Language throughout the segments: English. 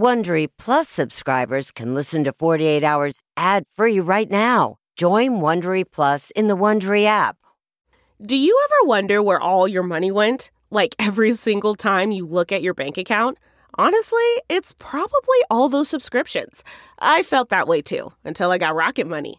Wondery Plus subscribers can listen to 48 Hours ad-free right now. Join Wondery Plus in the Wondery app. Do you ever wonder where all your money went? Like every single time you look at your bank account? Honestly, it's probably all those subscriptions. I felt that way too until I got Rocket Money.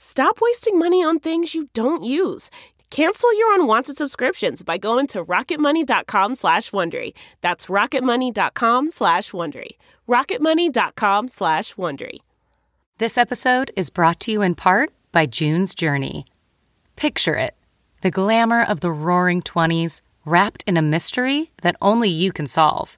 Stop wasting money on things you don't use. Cancel your unwanted subscriptions by going to rocketmoney.com slash Wondery. That's rocketmoney.com slash Wondery. rocketmoney.com slash Wondery. This episode is brought to you in part by June's Journey. Picture it the glamour of the roaring 20s wrapped in a mystery that only you can solve.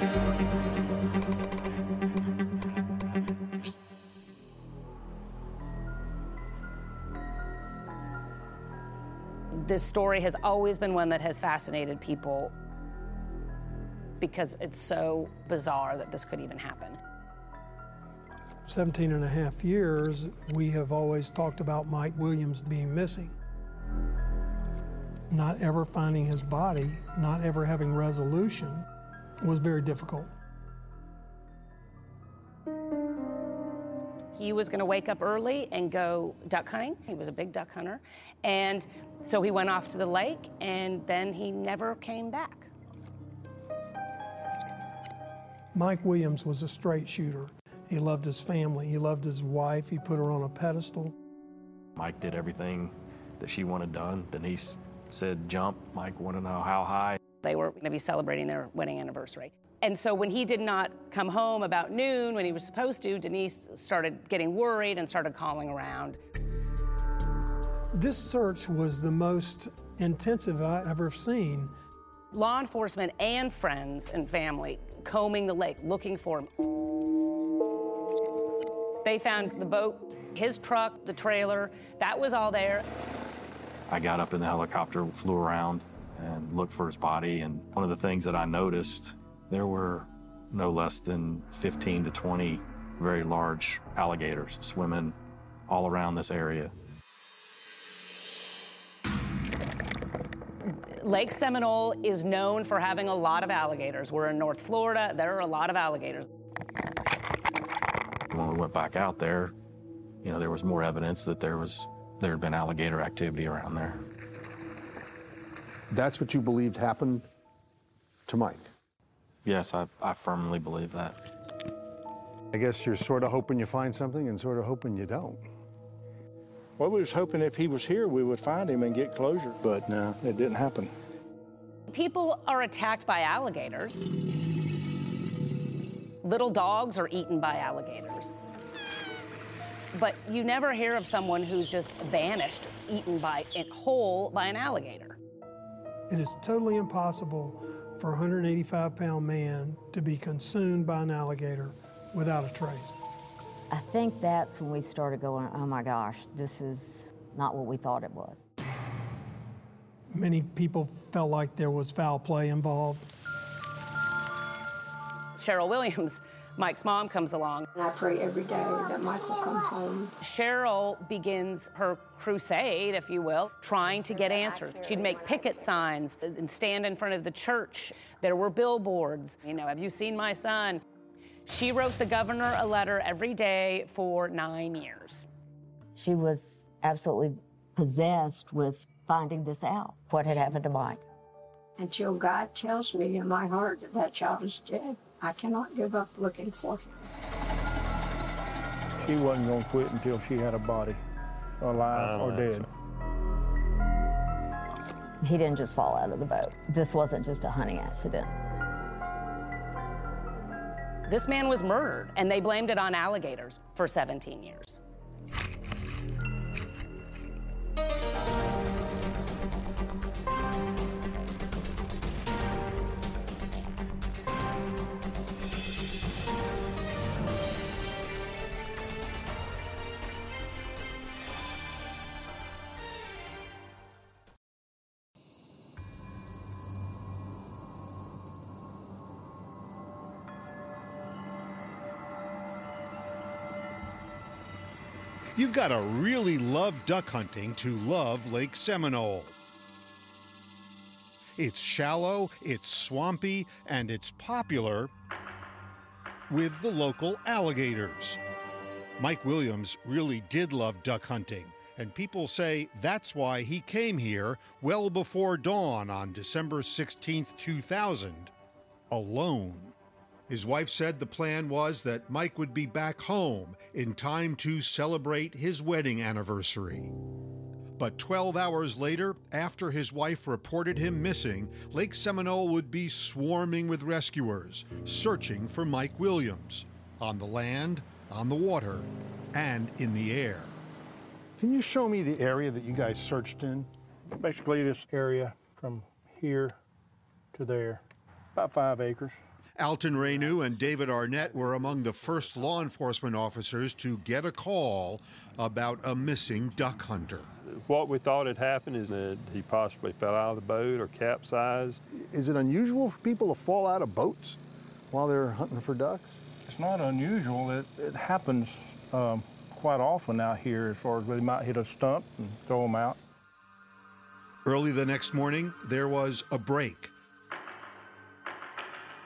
This story has always been one that has fascinated people because it's so bizarre that this could even happen. 17 and a half years, we have always talked about Mike Williams being missing. Not ever finding his body, not ever having resolution was very difficult. He was going to wake up early and go duck hunting. He was a big duck hunter. And so he went off to the lake and then he never came back. Mike Williams was a straight shooter. He loved his family, he loved his wife, he put her on a pedestal. Mike did everything that she wanted done. Denise said jump. Mike wanted to know how high. They were going to be celebrating their wedding anniversary. And so when he did not come home about noon when he was supposed to, Denise started getting worried and started calling around. This search was the most intensive I've ever seen. Law enforcement and friends and family combing the lake looking for him. They found the boat, his truck, the trailer, that was all there. I got up in the helicopter, flew around, and looked for his body. And one of the things that I noticed, there were no less than 15 to 20 very large alligators swimming all around this area. Lake Seminole is known for having a lot of alligators. We're in North Florida, there are a lot of alligators. When we went back out there, you know, there was more evidence that there was there had been alligator activity around there. That's what you believed happened to Mike. Yes, I, I firmly believe that. I guess you're sort of hoping you find something and sort of hoping you don't. Well, we was hoping if he was here, we would find him and get closure, but no, it didn't happen. People are attacked by alligators. Little dogs are eaten by alligators. But you never hear of someone who's just vanished, eaten by a whole by an alligator. It is totally impossible for a 185 pound man to be consumed by an alligator without a trace. I think that's when we started going, oh my gosh, this is not what we thought it was. Many people felt like there was foul play involved. Cheryl Williams, Mike's mom, comes along. I pray every day that Mike will come home. Cheryl begins her crusade, if you will, trying to get answers. She'd make picket signs and stand in front of the church. There were billboards. You know, have you seen my son? She wrote the governor a letter every day for nine years. She was absolutely possessed with finding this out, what had happened to Mike. Until God tells me in my heart that that child is dead, I cannot give up looking for him. she wasn't going to quit until she had a body, alive or dead. He didn't just fall out of the boat. This wasn't just a hunting accident. This man was murdered, and they blamed it on alligators for 17 years. You've got to really love duck hunting to love Lake Seminole. It's shallow, it's swampy, and it's popular with the local alligators. Mike Williams really did love duck hunting, and people say that's why he came here well before dawn on December 16, 2000, alone. His wife said the plan was that Mike would be back home in time to celebrate his wedding anniversary. But 12 hours later, after his wife reported him missing, Lake Seminole would be swarming with rescuers searching for Mike Williams on the land, on the water, and in the air. Can you show me the area that you guys searched in? Basically, this area from here to there, about five acres. Alton Reynu and David Arnett were among the first law enforcement officers to get a call about a missing duck hunter. What we thought had happened is that he possibly fell out of the boat or capsized. Is it unusual for people to fall out of boats while they're hunting for ducks? It's not unusual. It, it happens um, quite often out here as far as they might hit a stump and throw them out. Early the next morning, there was a break.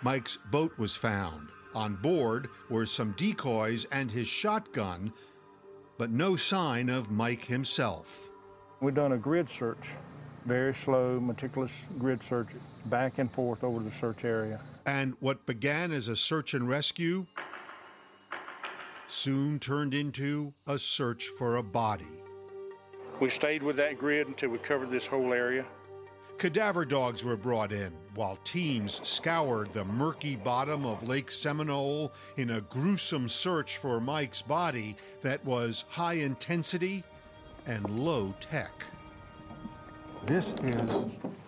Mike's boat was found. On board were some decoys and his shotgun, but no sign of Mike himself. We've done a grid search, very slow, meticulous grid search, back and forth over the search area. And what began as a search and rescue soon turned into a search for a body. We stayed with that grid until we covered this whole area. Cadaver dogs were brought in while teams scoured the murky bottom of Lake Seminole in a gruesome search for Mike's body that was high intensity and low tech. This is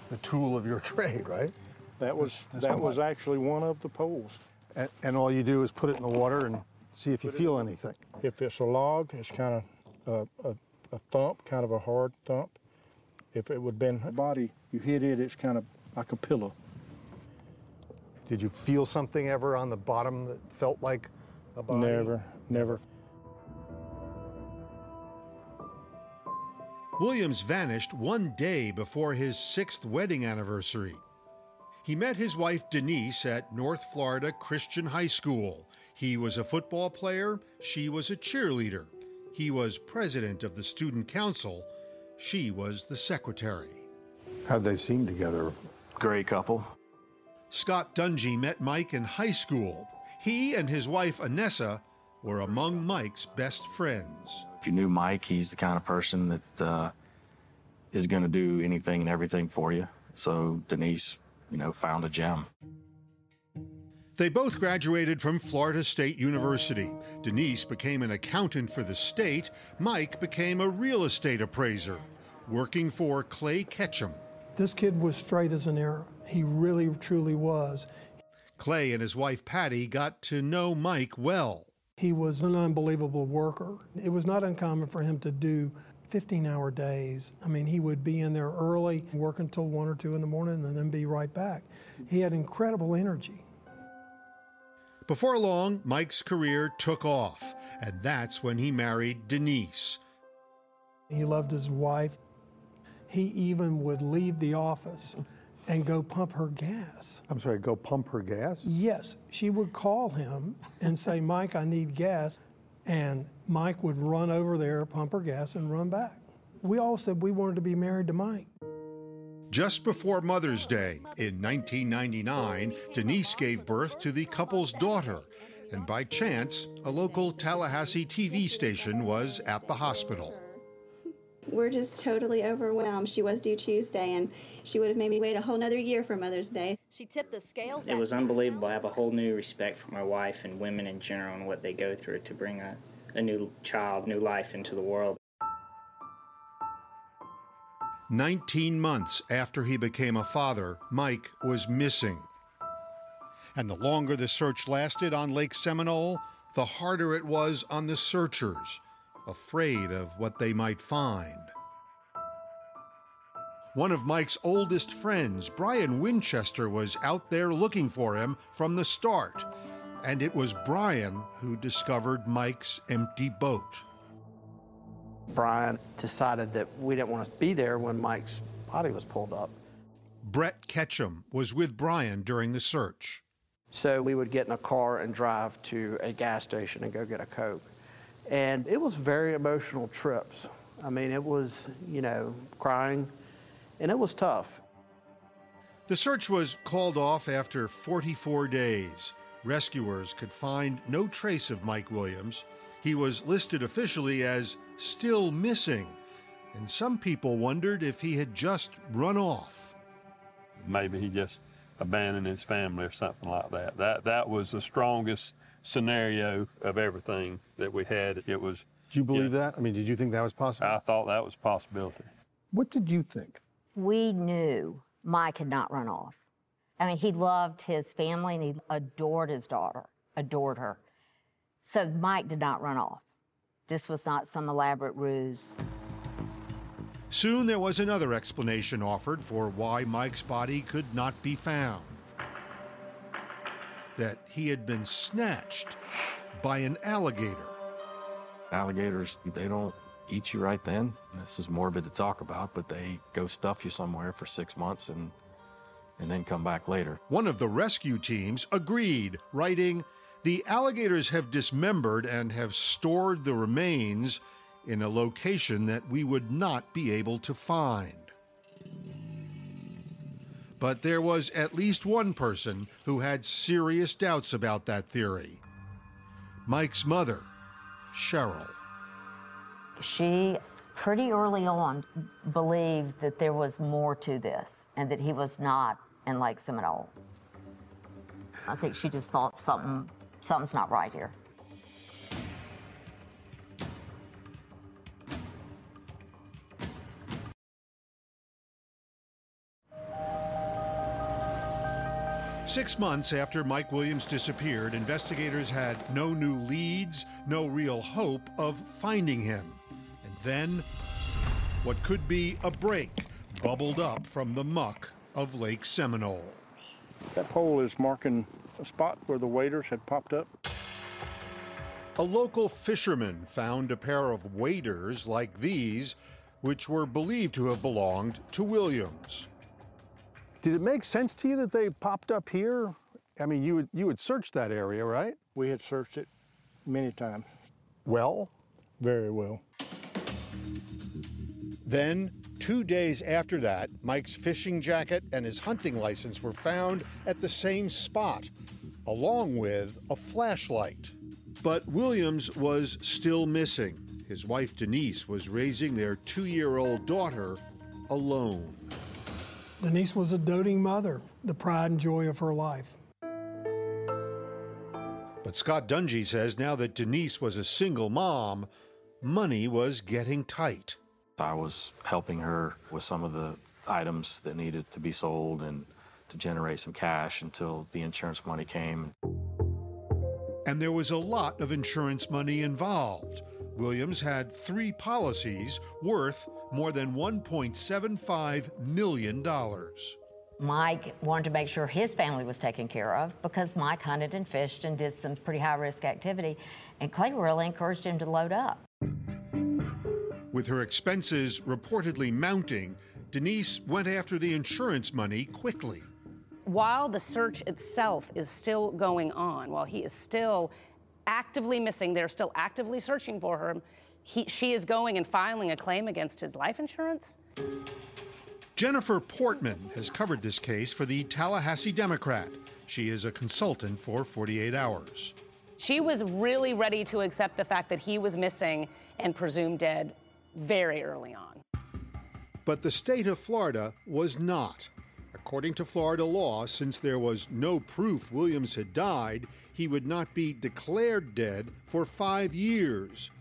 the tool of your trade, right? That was this, this that was actually one of the poles. And, and, all you do is put it in the water and see if you feel anything. If it's a log, it's kind of a, a, a thump, kind of a hard thump. If it would have been a body, you hit it, it's kind of like a pillow. Did you feel something ever on the bottom that felt like a body? Never, never. Williams vanished one day before his sixth wedding anniversary. He met his wife Denise at North Florida Christian High School. He was a football player, she was a cheerleader. He was president of the student council, she was the secretary. How'd they seem together? Great couple. Scott Dungy met Mike in high school. He and his wife Anessa were among Mike's best friends. If you knew Mike, he's the kind of person that uh, is going to do anything and everything for you. So Denise, you know, found a gem. They both graduated from Florida State University. Denise became an accountant for the state. Mike became a real estate appraiser, working for Clay Ketchum. This kid was straight as an arrow. He really, truly was. Clay and his wife Patty got to know Mike well. He was an unbelievable worker. It was not uncommon for him to do 15 hour days. I mean, he would be in there early, work until 1 or 2 in the morning, and then be right back. He had incredible energy. Before long, Mike's career took off, and that's when he married Denise. He loved his wife. He even would leave the office and go pump her gas. I'm sorry, go pump her gas? Yes. She would call him and say, Mike, I need gas. And Mike would run over there, pump her gas, and run back. We all said we wanted to be married to Mike. Just before Mother's Day in 1999, Denise gave birth to the couple's daughter, and by chance, a local Tallahassee TV station was at the hospital. We're just totally overwhelmed. She was due Tuesday, and she would have made me wait a whole nother year for Mother's Day. She tipped the scales. It was unbelievable. I have a whole new respect for my wife and women in general and what they go through to bring a, a new child, new life into the world. 19 months after he became a father, Mike was missing. And the longer the search lasted on Lake Seminole, the harder it was on the searchers, afraid of what they might find. One of Mike's oldest friends, Brian Winchester, was out there looking for him from the start. And it was Brian who discovered Mike's empty boat. Brian decided that we didn't want to be there when Mike's body was pulled up. Brett Ketchum was with Brian during the search. So we would get in a car and drive to a gas station and go get a Coke. And it was very emotional trips. I mean, it was, you know, crying, and it was tough. The search was called off after 44 days. Rescuers could find no trace of Mike Williams. He was listed officially as still missing, and some people wondered if he had just run off. Maybe he just abandoned his family or something like that. That that was the strongest scenario of everything that we had. It was. Do you believe yeah, that? I mean, did you think that was possible? I thought that was a possibility. What did you think? We knew Mike had not run off. I mean, he loved his family and he adored his daughter, adored her. So Mike did not run off. This was not some elaborate ruse. Soon there was another explanation offered for why Mike's body could not be found that he had been snatched by an alligator. Alligators, they don't eat you right then. This is morbid to talk about, but they go stuff you somewhere for six months and and then come back later. One of the rescue teams agreed, writing, The alligators have dismembered and have stored the remains in a location that we would not be able to find. But there was at least one person who had serious doubts about that theory Mike's mother, Cheryl. She pretty early on believed that there was more to this and that he was not in Lake Seminole. I think she just thought something something's not right here. Six months after Mike Williams disappeared, investigators had no new leads, no real hope of finding him. And then, what could be a break bubbled up from the muck of Lake Seminole. That pole is marking a spot where the waders had popped up. A local fisherman found a pair of waders like these, which were believed to have belonged to Williams. Did it make sense to you that they popped up here? I mean, you would, you had searched that area, right? We had searched it many times. Well? Very well. Then, two days after that, Mike's fishing jacket and his hunting license were found at the same spot, along with a flashlight. But Williams was still missing. His wife Denise was raising their two year old daughter alone. Denise was a doting mother, the pride and joy of her life. But Scott Dungy says now that Denise was a single mom, money was getting tight. I was helping her with some of the items that needed to be sold and to generate some cash until the insurance money came. And there was a lot of insurance money involved. Williams had three policies worth more than $1.75 million. Mike wanted to make sure his family was taken care of because Mike hunted and fished and did some pretty high risk activity, and Clay really encouraged him to load up. With her expenses reportedly mounting, Denise went after the insurance money quickly. While the search itself is still going on, while he is still actively missing, they're still actively searching for her. he, she is going and filing a claim against his life insurance? Jennifer Portman has covered this case for the Tallahassee Democrat. She is a consultant for 48 Hours. She was really ready to accept the fact that he was missing and presumed dead very early on. But the state of Florida was not. According to Florida law, since there was no proof Williams had died, he would not be declared dead for five years.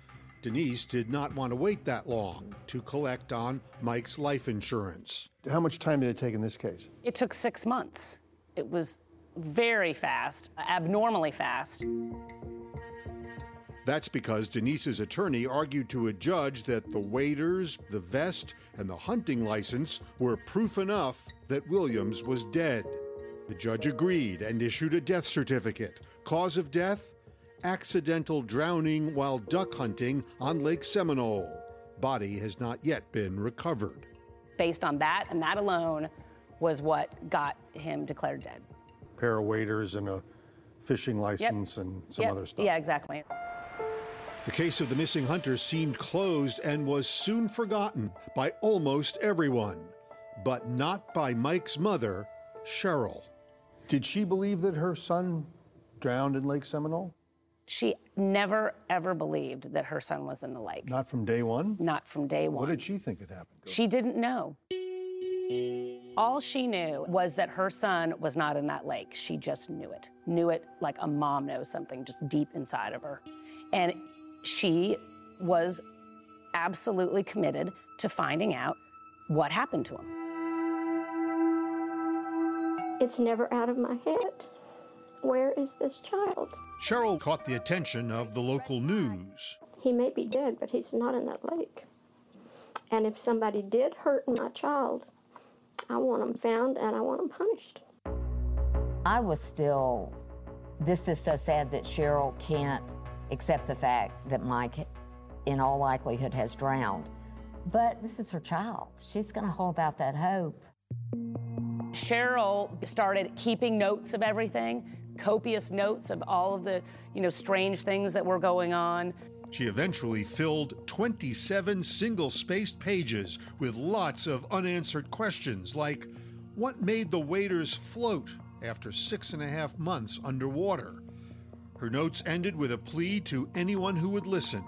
Denise did not want to wait that long to collect on Mike's life insurance. How much time did it take in this case? It took six months. It was very fast, abnormally fast. That's because Denise's attorney argued to a judge that the waders, the vest, and the hunting license were proof enough that Williams was dead. The judge agreed and issued a death certificate. Cause of death? Accidental drowning while duck hunting on Lake Seminole. Body has not yet been recovered. Based on that and that alone was what got him declared dead. Pair of waders and a fishing license and some Yep. other stuff. Yeah, exactly. The case of the missing hunter seemed closed and was soon forgotten by almost everyone, but not by Mike's mother, Cheryl. Did she believe that her son drowned in Lake Seminole? She never ever believed that her son was in the lake. Not from day one? Not from day one. What did she think had happened? She didn't know. All she knew was that her son was not in that lake. She just knew it. Knew it like a mom knows something just deep inside of her. And she was absolutely committed to finding out what happened to him. It's never out of my head. Where is this child? Cheryl caught the attention of the local news. He may be dead, but he's not in that lake. And if somebody did hurt my child, I want him found and I want him punished. I was still, this is so sad that Cheryl can't accept the fact that Mike, in all likelihood, has drowned. But this is her child. She's going to hold out that hope. Cheryl started keeping notes of everything, copious notes of all of the, you know, strange things that were going on. She eventually filled 27 single spaced pages with lots of unanswered questions like what made the waders float after six and a half months underwater? Her notes ended with a plea to anyone who would listen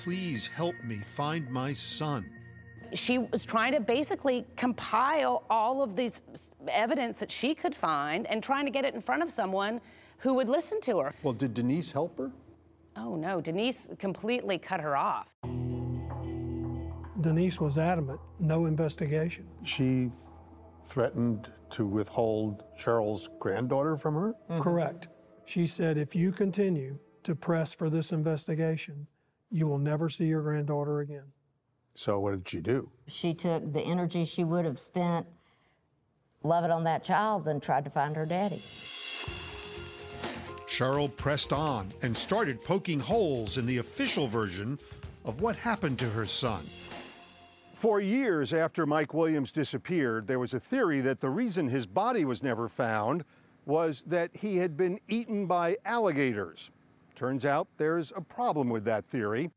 Please help me find my son. She was trying to basically compile all of this evidence that she could find and trying to get it in front of someone who would listen to her. Well, did Denise help her? Oh no, Denise completely cut her off. Denise was adamant no investigation. She threatened to withhold Cheryl's granddaughter from her? Correct. She said, if you continue to press for this investigation, you will never see your granddaughter again. So, what did she do? She took the energy she would have spent loving on that child and tried to find her daddy. Cheryl pressed on and started poking holes in the official version of what happened to her son. For years after Mike Williams disappeared, there was a theory that the reason his body was never found was that he had been eaten by alligators. Turns out there's a problem with that theory.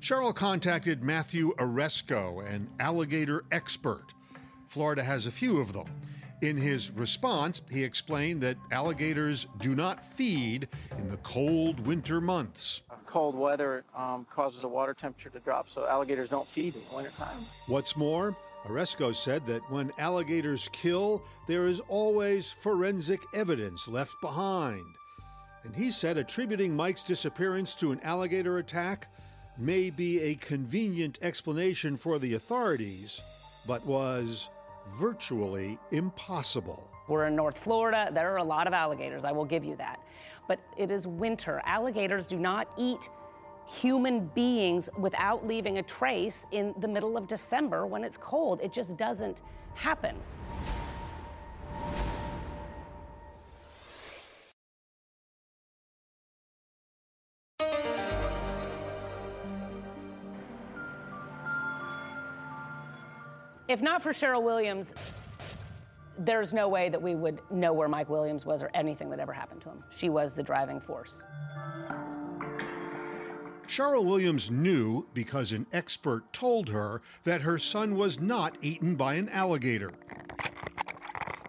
Cheryl contacted Matthew Oresco, an alligator expert. Florida has a few of them. In his response, he explained that alligators do not feed in the cold winter months. Cold weather um, causes the water temperature to drop, so alligators don't feed in the wintertime. What's more, Oresco said that when alligators kill, there is always forensic evidence left behind. And he said attributing Mike's disappearance to an alligator attack may be a convenient explanation for the authorities, but was virtually impossible. We're in North Florida. There are a lot of alligators, I will give you that. But it is winter. Alligators do not eat human beings without leaving a trace in the middle of December when it's cold. It just doesn't happen. If not for Cheryl Williams, there's no way that we would know where Mike Williams was or anything that ever happened to him. She was the driving force. Cheryl Williams knew because an expert told her that her son was not eaten by an alligator.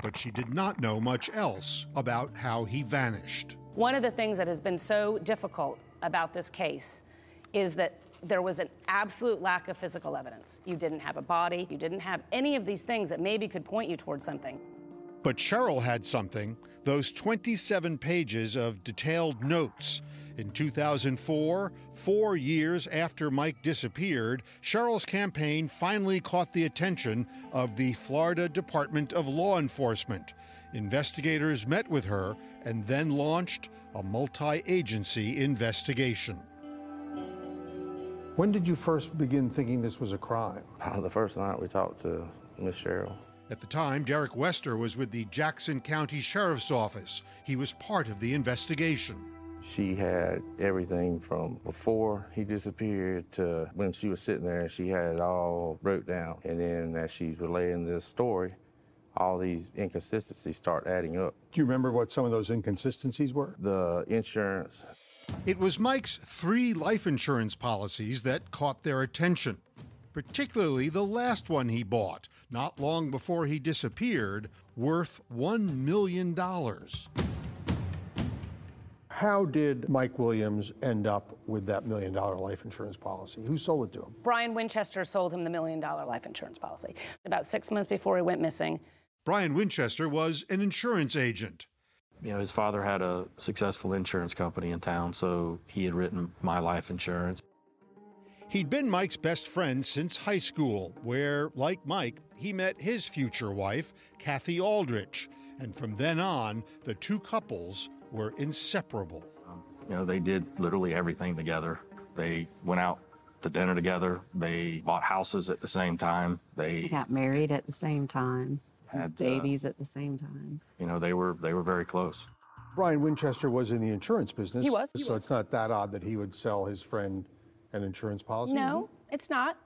But she did not know much else about how he vanished. One of the things that has been so difficult about this case is that there was an absolute lack of physical evidence. You didn't have a body, you didn't have any of these things that maybe could point you towards something. But Cheryl had something those 27 pages of detailed notes. In 2004, four years after Mike disappeared, Cheryl's campaign finally caught the attention of the Florida Department of Law Enforcement. Investigators met with her and then launched a multi agency investigation. When did you first begin thinking this was a crime? Uh, the first night we talked to Miss Cheryl. At the time, Derek Wester was with the Jackson County Sheriff's Office. He was part of the investigation. She had everything from before he disappeared to when she was sitting there, she had it all wrote down. And then as she's relaying this story, all these inconsistencies start adding up. Do you remember what some of those inconsistencies were? The insurance. It was Mike's three life insurance policies that caught their attention, particularly the last one he bought not long before he disappeared, worth $1 million. How did Mike Williams end up with that million dollar life insurance policy? Who sold it to him? Brian Winchester sold him the million dollar life insurance policy about six months before he went missing. Brian Winchester was an insurance agent. You know, his father had a successful insurance company in town, so he had written my life insurance. He'd been Mike's best friend since high school, where, like Mike, he met his future wife, Kathy Aldrich. And from then on, the two couples were inseparable. You know, they did literally everything together. They went out to dinner together. They bought houses at the same time. They, They got married at the same time, Had, uh, babies at the same time. you know, they were they were very close. Brian Winchester was in the insurance business. He was, he so was. it's not that odd that he would sell his friend an insurance policy. No, it's not.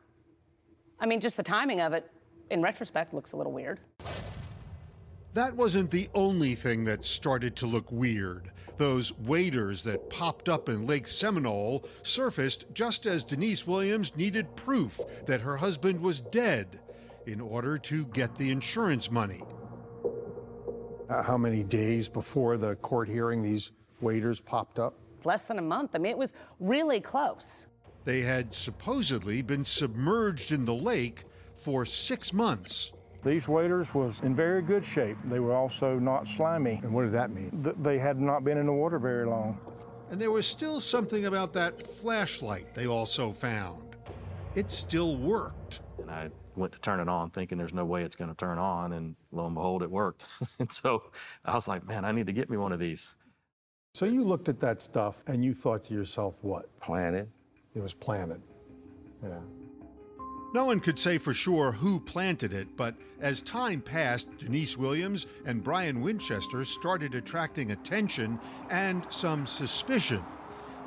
I mean, just the timing of it, in retrospect, looks a little weird. That wasn't the only thing that started to look weird. Those waders that popped up in Lake Seminole surfaced just as Denise Williams needed proof that her husband was dead in order to get the insurance money. Uh, how many days before the court hearing these waders popped up? Less than a month. I mean, it was really close. They had supposedly been submerged in the lake for six months. These waders was in very good shape. They were also not slimy. And what did that mean? Th- they had not been in the water very long. And there was still something about that flashlight they also found. It still worked. And I went to turn it on thinking there's no way it's going to turn on. And lo and behold, it worked. and so I was like, man, I need to get me one of these. So you looked at that stuff and you thought to yourself, what? Planted. It was planted. Yeah. No one could say for sure who planted it, but as time passed, Denise Williams and Brian Winchester started attracting attention and some suspicion.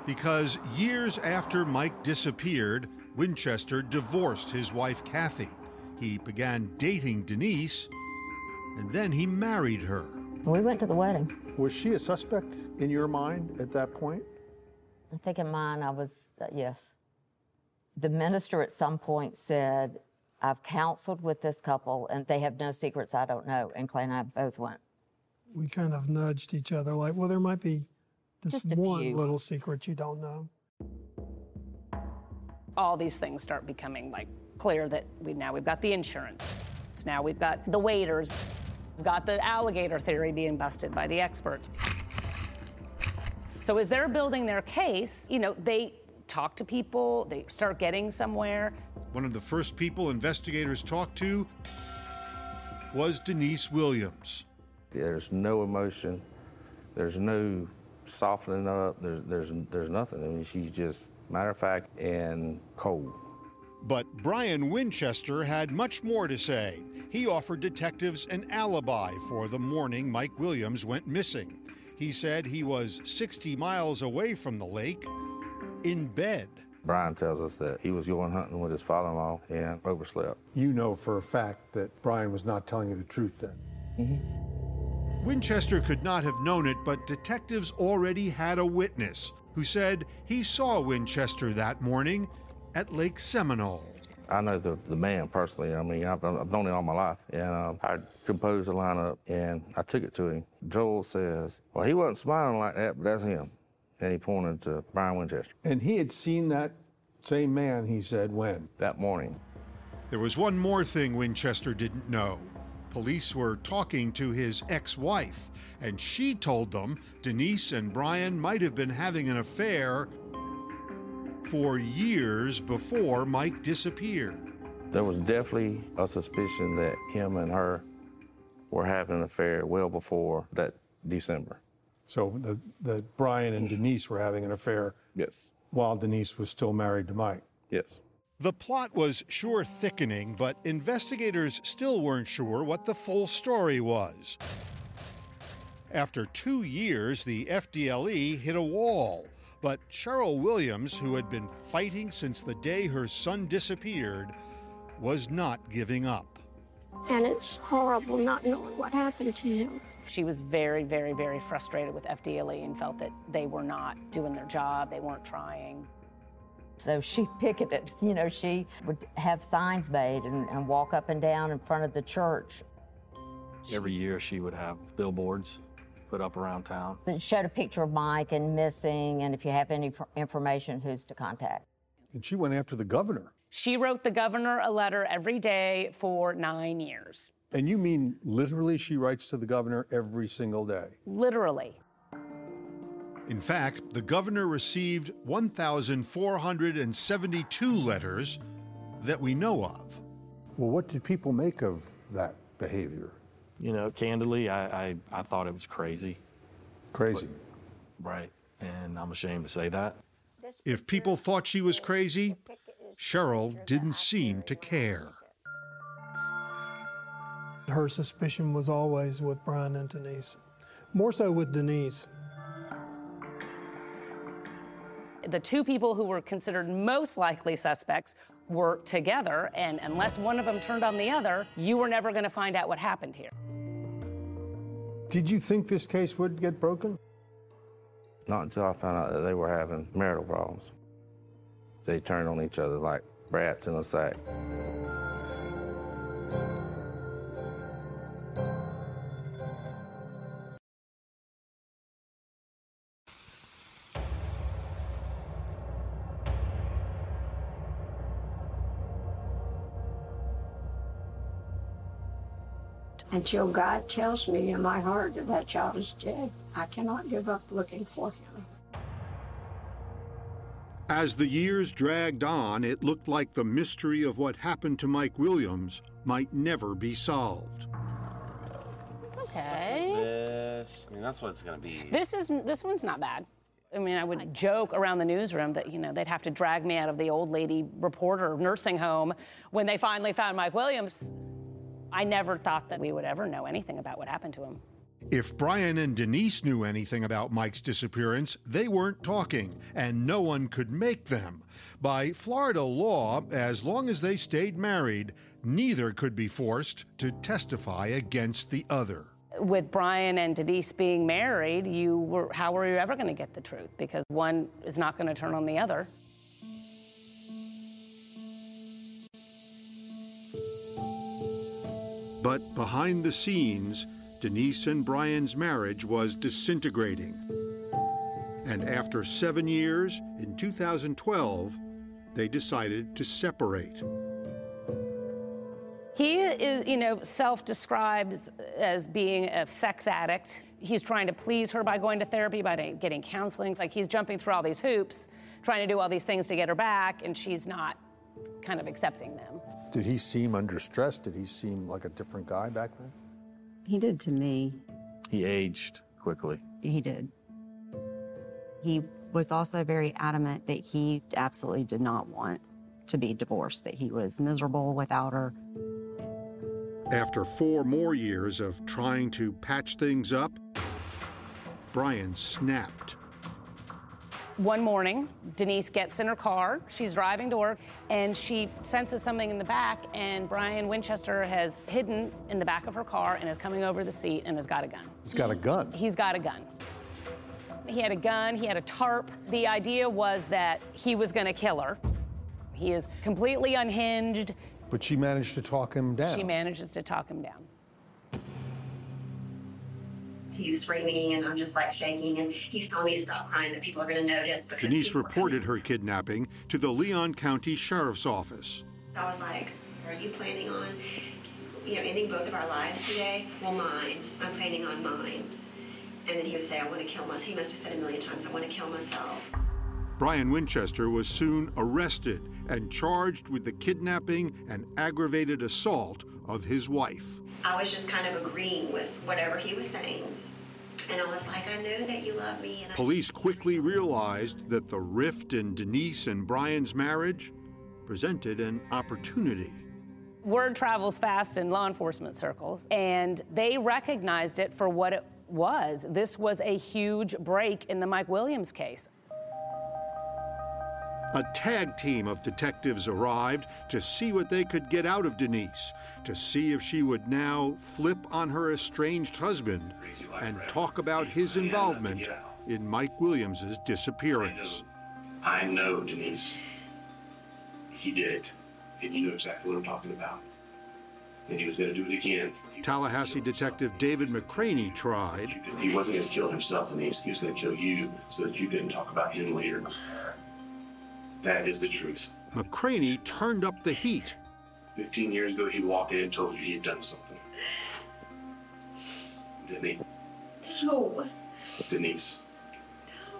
Because years after Mike disappeared, Winchester divorced his wife Kathy. He began dating Denise, and then he married her. We went to the wedding. Was she a suspect in your mind at that point? I think in mine, I was, uh, yes. The minister at some point said, I've counseled with this couple and they have no secrets I don't know. And Clay and I both went. We kind of nudged each other like, well, there might be this Just a one few. little secret you don't know. All these things start becoming like clear that we now we've got the insurance. It's now we've got the waders. We've got the alligator theory being busted by the experts. So as they're building their case, you know, they talk to people, they start getting somewhere. One of the first people investigators talked to was Denise Williams. There's no emotion. There's no softening up. There's, there's, there's nothing. I mean, she's just matter of fact and cold. But Brian Winchester had much more to say. He offered detectives an alibi for the morning Mike Williams went missing. He said he was 60 miles away from the lake in bed. Brian tells us that he was going hunting with his father-in-law and overslept. You know for a fact that Brian was not telling you the truth then. Mm-hmm. Winchester could not have known it, but detectives already had a witness who said he saw Winchester that morning at Lake Seminole. I know the, the man personally. I mean, I've, I've known him all my life. And um, I composed a lineup and I took it to him. Joel says, Well, he wasn't smiling like that, but that's him. And he pointed to Brian Winchester. And he had seen that same man, he said, when? That morning. There was one more thing Winchester didn't know. Police were talking to his ex wife, and she told them Denise and Brian might have been having an affair for years before Mike disappeared. There was definitely a suspicion that him and her were having an affair well before that December. So the, the Brian and Denise were having an affair. Yes. While Denise was still married to Mike. Yes. The plot was sure thickening, but investigators still weren't sure what the full story was. After two years, the FDLE hit a wall. But Cheryl Williams, who had been fighting since the day her son disappeared, was not giving up. And it's horrible not knowing what happened to him. She was very, very, very frustrated with FDLE and felt that they were not doing their job, they weren't trying. So she picketed. You know, she would have signs made and, and walk up and down in front of the church. Every year she would have billboards put up around town. It showed a picture of Mike and missing, and if you have any information, who's to contact. And she went after the governor. She wrote the governor a letter every day for nine years. And you mean literally she writes to the governor every single day? Literally. In fact, the governor received 1,472 letters that we know of. Well, what did people make of that behavior? You know, candidly, I, I, I thought it was crazy. Crazy. But, right. And I'm ashamed to say that. If people thought she was crazy, Cheryl didn't seem to care. Her suspicion was always with Brian and Denise, more so with Denise. The two people who were considered most likely suspects were together, and unless one of them turned on the other, you were never going to find out what happened here. Did you think this case would get broken? Not until I found out that they were having marital problems. They turned on each other like rats in a sack. Until God tells me in my heart that that child is dead, I cannot give up looking for him. As the years dragged on, it looked like the mystery of what happened to Mike Williams might never be solved. It's okay. This, I mean, that's what it's going to be. This is this one's not bad. I mean, I would joke around the newsroom that you know they'd have to drag me out of the old lady reporter nursing home when they finally found Mike Williams. I never thought that we would ever know anything about what happened to him. If Brian and Denise knew anything about Mike's disappearance, they weren't talking, and no one could make them. By Florida law, as long as they stayed married, neither could be forced to testify against the other. With Brian and Denise being married, you were how were you ever going to get the truth? Because one is not going to turn on the other. But behind the scenes, Denise and Brian's marriage was disintegrating. And after seven years, in 2012, they decided to separate. He is, you know, self describes as being a sex addict. He's trying to please her by going to therapy, by getting counseling. Like he's jumping through all these hoops, trying to do all these things to get her back, and she's not kind of accepting them. Did he seem under stress? Did he seem like a different guy back then? He did to me. He aged quickly. He did. He was also very adamant that he absolutely did not want to be divorced, that he was miserable without her. After four more years of trying to patch things up, Brian snapped. One morning, Denise gets in her car. She's driving to work and she senses something in the back. And Brian Winchester has hidden in the back of her car and is coming over the seat and has got a gun. He's got a gun. He's got a gun. He had a gun, he had a tarp. The idea was that he was going to kill her. He is completely unhinged. But she managed to talk him down. She manages to talk him down. He's screaming, and I'm just like shaking, and he's telling me to stop crying, that people are going to notice. Because Denise reported her kidnapping to the Leon County Sheriff's Office. I was like, are you planning on, you know, ending both of our lives today? Well, mine. I'm planning on mine. And then he would say, I want to kill myself. He must have said a million times, I want to kill myself. Brian Winchester was soon arrested and charged with the kidnapping and aggravated assault of his wife. I was just kind of agreeing with whatever he was saying. And I was like, I know that you love me. And I- Police quickly realized that the rift in Denise and Brian's marriage presented an opportunity. Word travels fast in law enforcement circles, and they recognized it for what it was. This was a huge break in the Mike Williams case. A tag team of detectives arrived to see what they could get out of Denise, to see if she would now flip on her estranged husband and talk about his involvement in Mike Williams's disappearance. I know, Denise. He did it, and you know exactly what I'm talking about. And he was going to do it again. Tallahassee detective David McCranie tried, He wasn't going to kill himself, Denise. He was going to kill you so that you didn't talk about him later. That is the truth. McCranie turned up the heat. 15 years ago, he walked in and told you he had done something. Didn't he? No. Denise,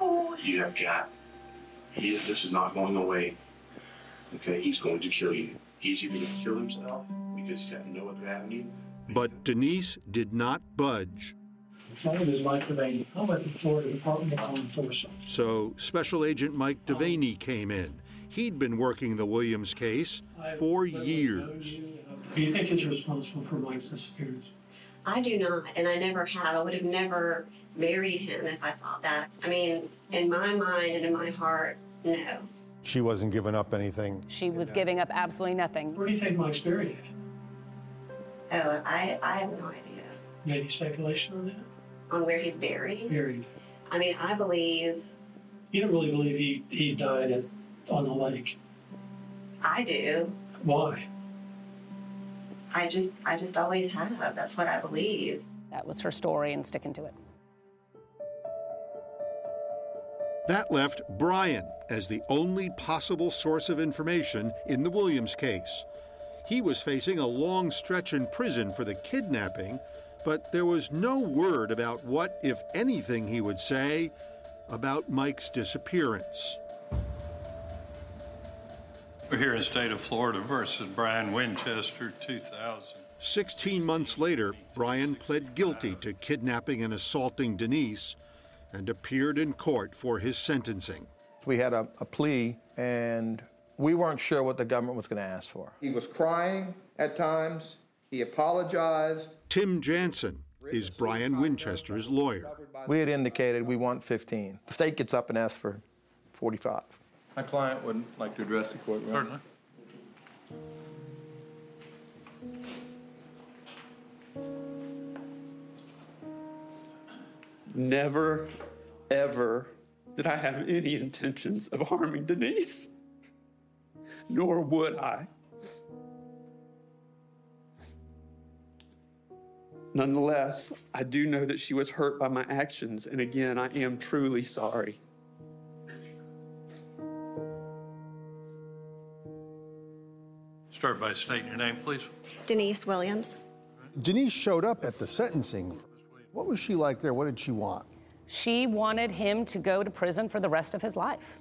No. you have got. He, this is not going away. Okay, he's going to kill you. He's either going to kill himself because he's got no other avenue. But Denise did not budge. My name is Mike Devaney. I'm with the Florida Department of Law Enforcement. So Special Agent Mike um, Devaney came in. He'd been working the Williams case for years. Um, do you think he's responsible for Mike's disappearance? I do not, and I never have. I would have never married him if I thought that. I mean, in my mind and in my heart, no. She wasn't giving up anything. She was giving up absolutely nothing. Where do you think Mike's buried? Oh, I, I have no idea Any speculation on that? On where he's buried. Buried. I mean, I believe, You don't really believe he, he died at, on the lake. I do. Why? I just, I just always have. That's what I believe. That was her story and sticking to it. That left Brian as the only possible source of information in the Williams case. He was facing a long stretch in prison for the kidnapping, but there was no word about what, if anything, he would say about Mike's disappearance. We're here in state of Florida versus Brian Winchester, 2000. 16 months later, Brian pled guilty to kidnapping and assaulting Denise and appeared in court for his sentencing. We had a, a plea, and we weren't sure what the government was going to ask for. He was crying at times. He apologized. Tim Jansen is Brian Winchester's lawyer. We had indicated we want 15. The state gets up and asks for 45. My client would like to address the court. Certainly. Never, ever did I have any intentions of harming Denise, nor would I. Nonetheless, I do know that she was hurt by my actions, and again, I am truly sorry. Start by stating your name, please. Denise Williams. Denise showed up at the sentencing. What was she like there? What did she want? She wanted him to go to prison for the rest of his life.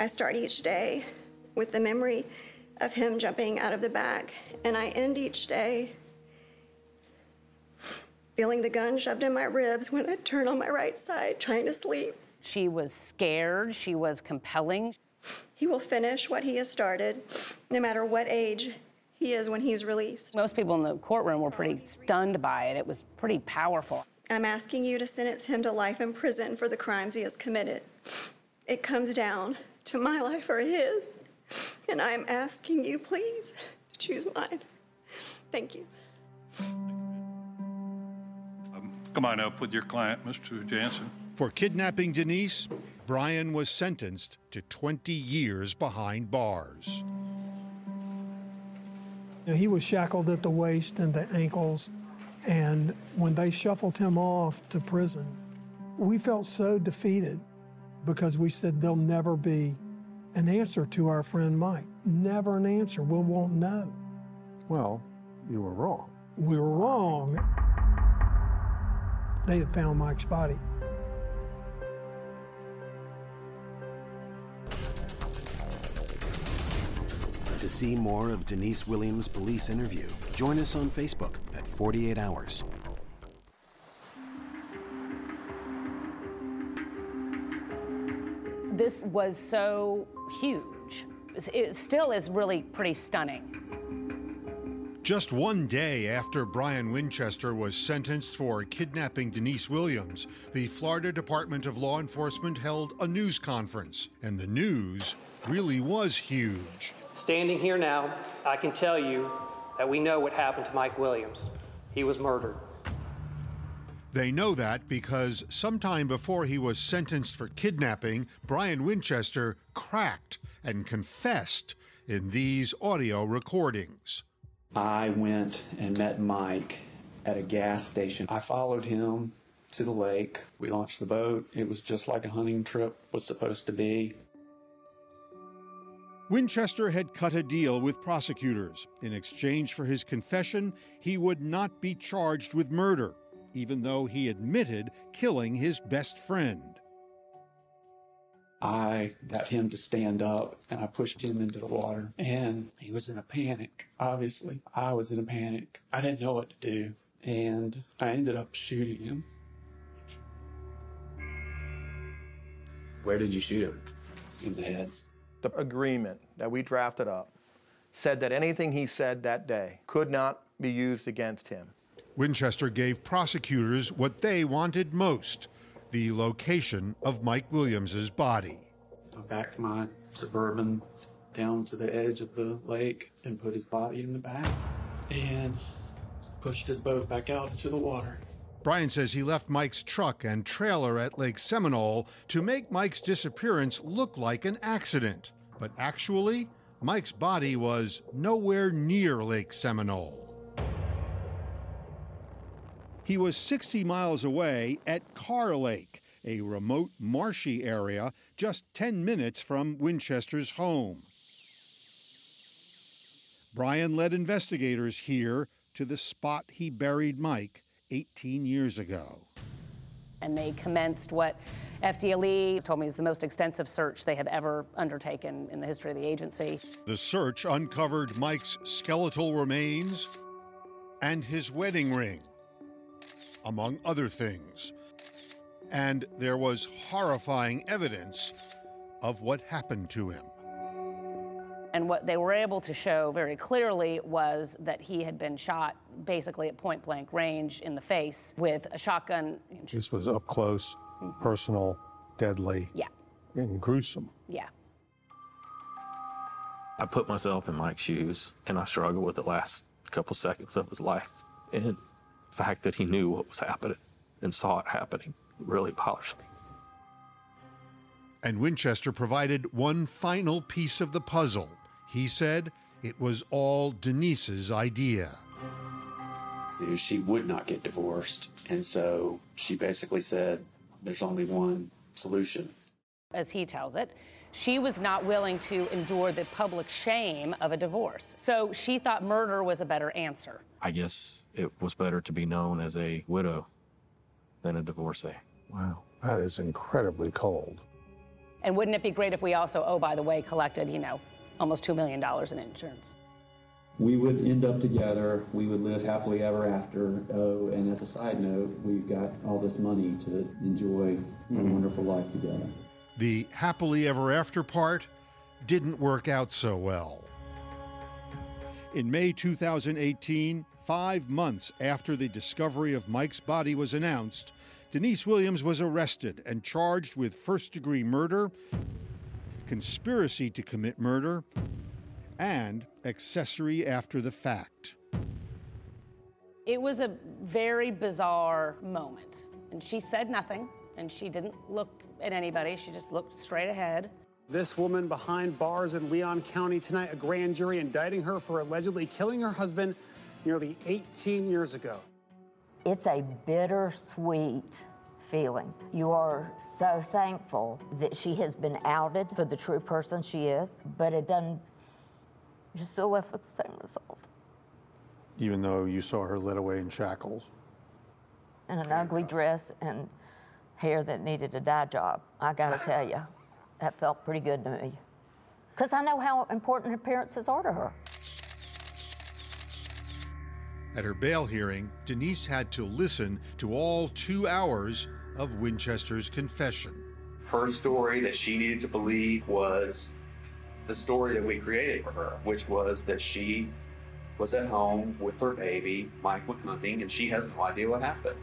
I start each day with the memory of him jumping out of the back, and I end each day feeling the gun shoved in my ribs when I turn on my right side trying to sleep. She was scared, she was compelling. He will finish what he has started, no matter what age he is when he's released. Most people in the courtroom were pretty stunned by it. It was pretty powerful. I'm asking you to sentence him to life in prison for the crimes he has committed. It comes down to my life or his, and I'm asking you, please, to choose mine. Thank you. Come on up with your client, Mr. Jansen. For kidnapping Denise, Brian was sentenced to 20 years behind bars. You he was shackled at the waist and the ankles, and when they shuffled him off to prison, we felt so defeated because we said there'll never be an answer to our friend Mike. Never an answer. We won't know. Well, you were wrong. We were wrong. They had found Mike's body. To see more of Denise Williams' police interview, join us on Facebook at 48 Hours. This was so huge. It still is really pretty stunning. Just one day after Brian Winchester was sentenced for kidnapping Denise Williams, the Florida Department of Law Enforcement held a news conference, and the news really was huge. Standing here now, I can tell you that we know what happened to Mike Williams. He was murdered. They know that because sometime before he was sentenced for kidnapping, Brian Winchester cracked and confessed in these audio recordings. I went and met Mike at a gas station. I followed him to the lake. We launched the boat. It was just like a hunting trip was supposed to be. Winchester had cut a deal with prosecutors. In exchange for his confession, he would not be charged with murder, even though he admitted killing his best friend. I got him to stand up and I pushed him into the water. And he was in a panic, obviously. I was in a panic. I didn't know what to do. And I ended up shooting him. Where did you shoot him? In the head. The agreement that we drafted up said that anything he said that day could not be used against him. Winchester gave prosecutors what they wanted most the location of Mike Williams's body. I backed my suburban down to the edge of the lake and put his body in the back and pushed his boat back out into the water. Brian says he left Mike's truck and trailer at Lake Seminole to make Mike's disappearance look like an accident. But actually, Mike's body was nowhere near Lake Seminole. He was 60 miles away at Carr Lake, a remote marshy area just 10 minutes from Winchester's home. Brian led investigators here to the spot he buried Mike 18 years ago. And they commenced what FDLE told me is the most extensive search they have ever undertaken in the history of the agency. The search uncovered Mike's skeletal remains and his wedding ring, among other things. And there was horrifying evidence of what happened to him. And what they were able to show very clearly was that he had been shot basically at point blank range in the face with a shotgun. This was up close, personal, deadly, Yeah, and gruesome. yeah. I put myself in Mike's shoes and I struggled with the last couple seconds of his life. And the fact that he knew what was happening and saw it happening really bothers me. And Winchester provided one final piece of the puzzle. He said it was all Denise's idea. She would not get divorced. And so she basically said, there's only one solution. As he tells it, she was not willing to endure the public shame of a divorce. So she thought murder was a better answer. I guess it was better to be known as a widow than a divorcee. Wow, that is incredibly cold. And wouldn't it be great if we also, oh, by the way, collected, you know, almost $2 million in insurance? We would end up together. We would live happily ever after. Oh, and as a side note, we've got all this money to enjoy a mm-hmm. wonderful life together. The happily ever after part didn't work out so well. In May 2018, five months after the discovery of Mike's body was announced, Denise Williams was arrested and charged with first degree murder, conspiracy to commit murder, and accessory after the fact. It was a very bizarre moment. And she said nothing, and she didn't look at anybody. She just looked straight ahead. This woman behind bars in Leon County tonight, a grand jury indicting her for allegedly killing her husband nearly 18 years ago. It's a bittersweet feeling. You are so thankful that she has been outed for the true person she is, but it doesn't, you're still left with the same result. Even though you saw her led away in shackles. In an ugly dress and hair that needed a dye job. I gotta tell you, that felt pretty good to me. Because I know how important appearances are to her. At her bail hearing, Denise had to listen to all two hours of Winchester's confession. Her story that she needed to believe was the story that we created for her, which was that she was at home with her baby, Mike was hunting, and she has no idea what happened.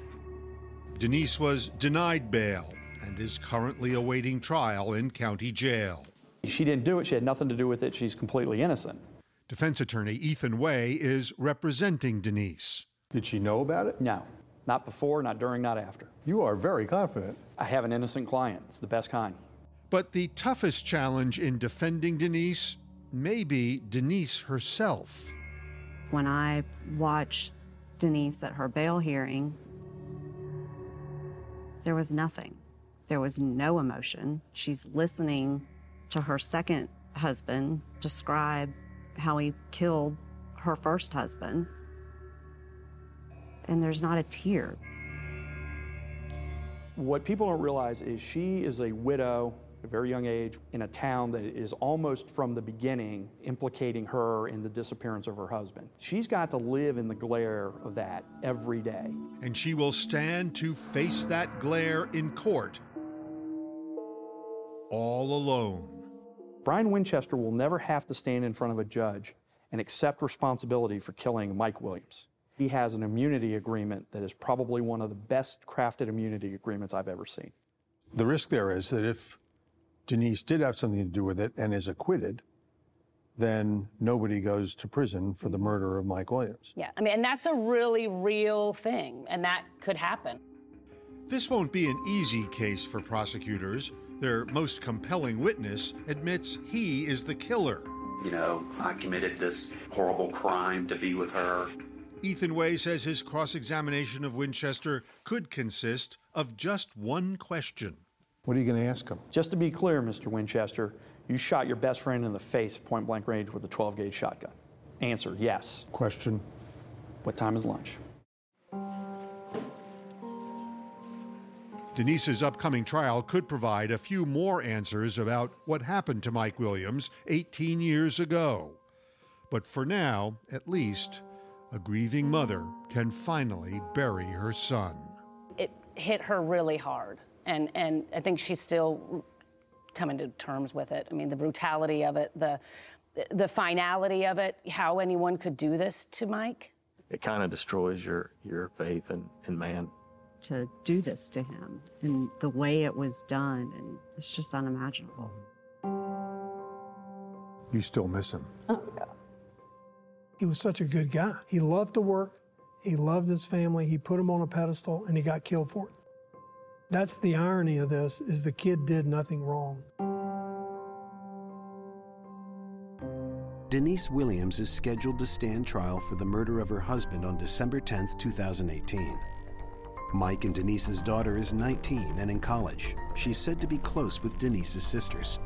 Denise was denied bail and is currently awaiting trial in county jail. She didn't do it. She had nothing to do with it. She's completely innocent. Defense attorney Ethan Way is representing Denise. Did she know about it? No, not before, not during, not after. You are very confident. I have an innocent client. It's the best kind. But the toughest challenge in defending Denise may be Denise herself. When I watched Denise at her bail hearing, there was nothing. There was no emotion. She's listening to her second husband describe how he killed her first husband, and there's not a tear. What people don't realize is she is a widow a very young age in a town that is almost from the beginning implicating her in the disappearance of her husband. She's got to live in the glare of that every day. And she will stand to face that glare in court all alone. Brian Winchester will never have to stand in front of a judge and accept responsibility for killing Mike Williams. He has an immunity agreement that is probably one of the best crafted immunity agreements I've ever seen. The risk there is that if Denise did have something to do with it and is acquitted, then nobody goes to prison for the murder of Mike Williams. Yeah, I mean, and that's a really real thing, and that could happen. This won't be an easy case for prosecutors. Their most compelling witness admits he is the killer. You know, I committed this horrible crime to be with her. Ethan Way says his cross examination of Winchester could consist of just one question. What are you going to ask him? Just to be clear, Mr. Winchester, you shot your best friend in the face point blank range with a 12 gauge shotgun. Answer yes. Question What time is lunch? Denise's upcoming trial could provide a few more answers about what happened to Mike Williams 18 years ago. But for now, at least, a grieving mother can finally bury her son. It hit her really hard, and, and I think she's still coming to terms with it. I mean, the brutality of it, the, the finality of it, how anyone could do this to Mike. It kind of destroys your, your faith in, in man. To do this to him and the way it was done, and it's just unimaginable. You still miss him. Oh, yeah. He was such a good guy. He loved to work, he loved his family, he put him on a pedestal, and he got killed for it. That's the irony of this is the kid did nothing wrong. Denise Williams is scheduled to stand trial for the murder of her husband on December 10, 2018. Mike and Denise's daughter is 19 and in college. She's said to be close with Denise's sisters.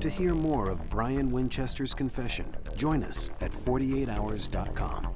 To hear more of Brian Winchester's confession, join us at 48hours.com.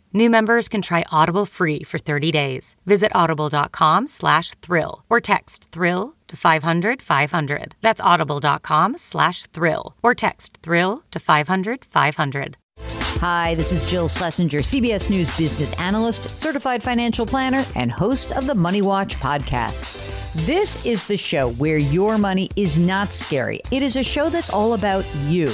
New members can try Audible free for 30 days. Visit audible.com slash thrill or text thrill to 500 500. That's audible.com slash thrill or text thrill to 500 500. Hi, this is Jill Schlesinger, CBS News business analyst, certified financial planner, and host of the Money Watch podcast. This is the show where your money is not scary. It is a show that's all about you.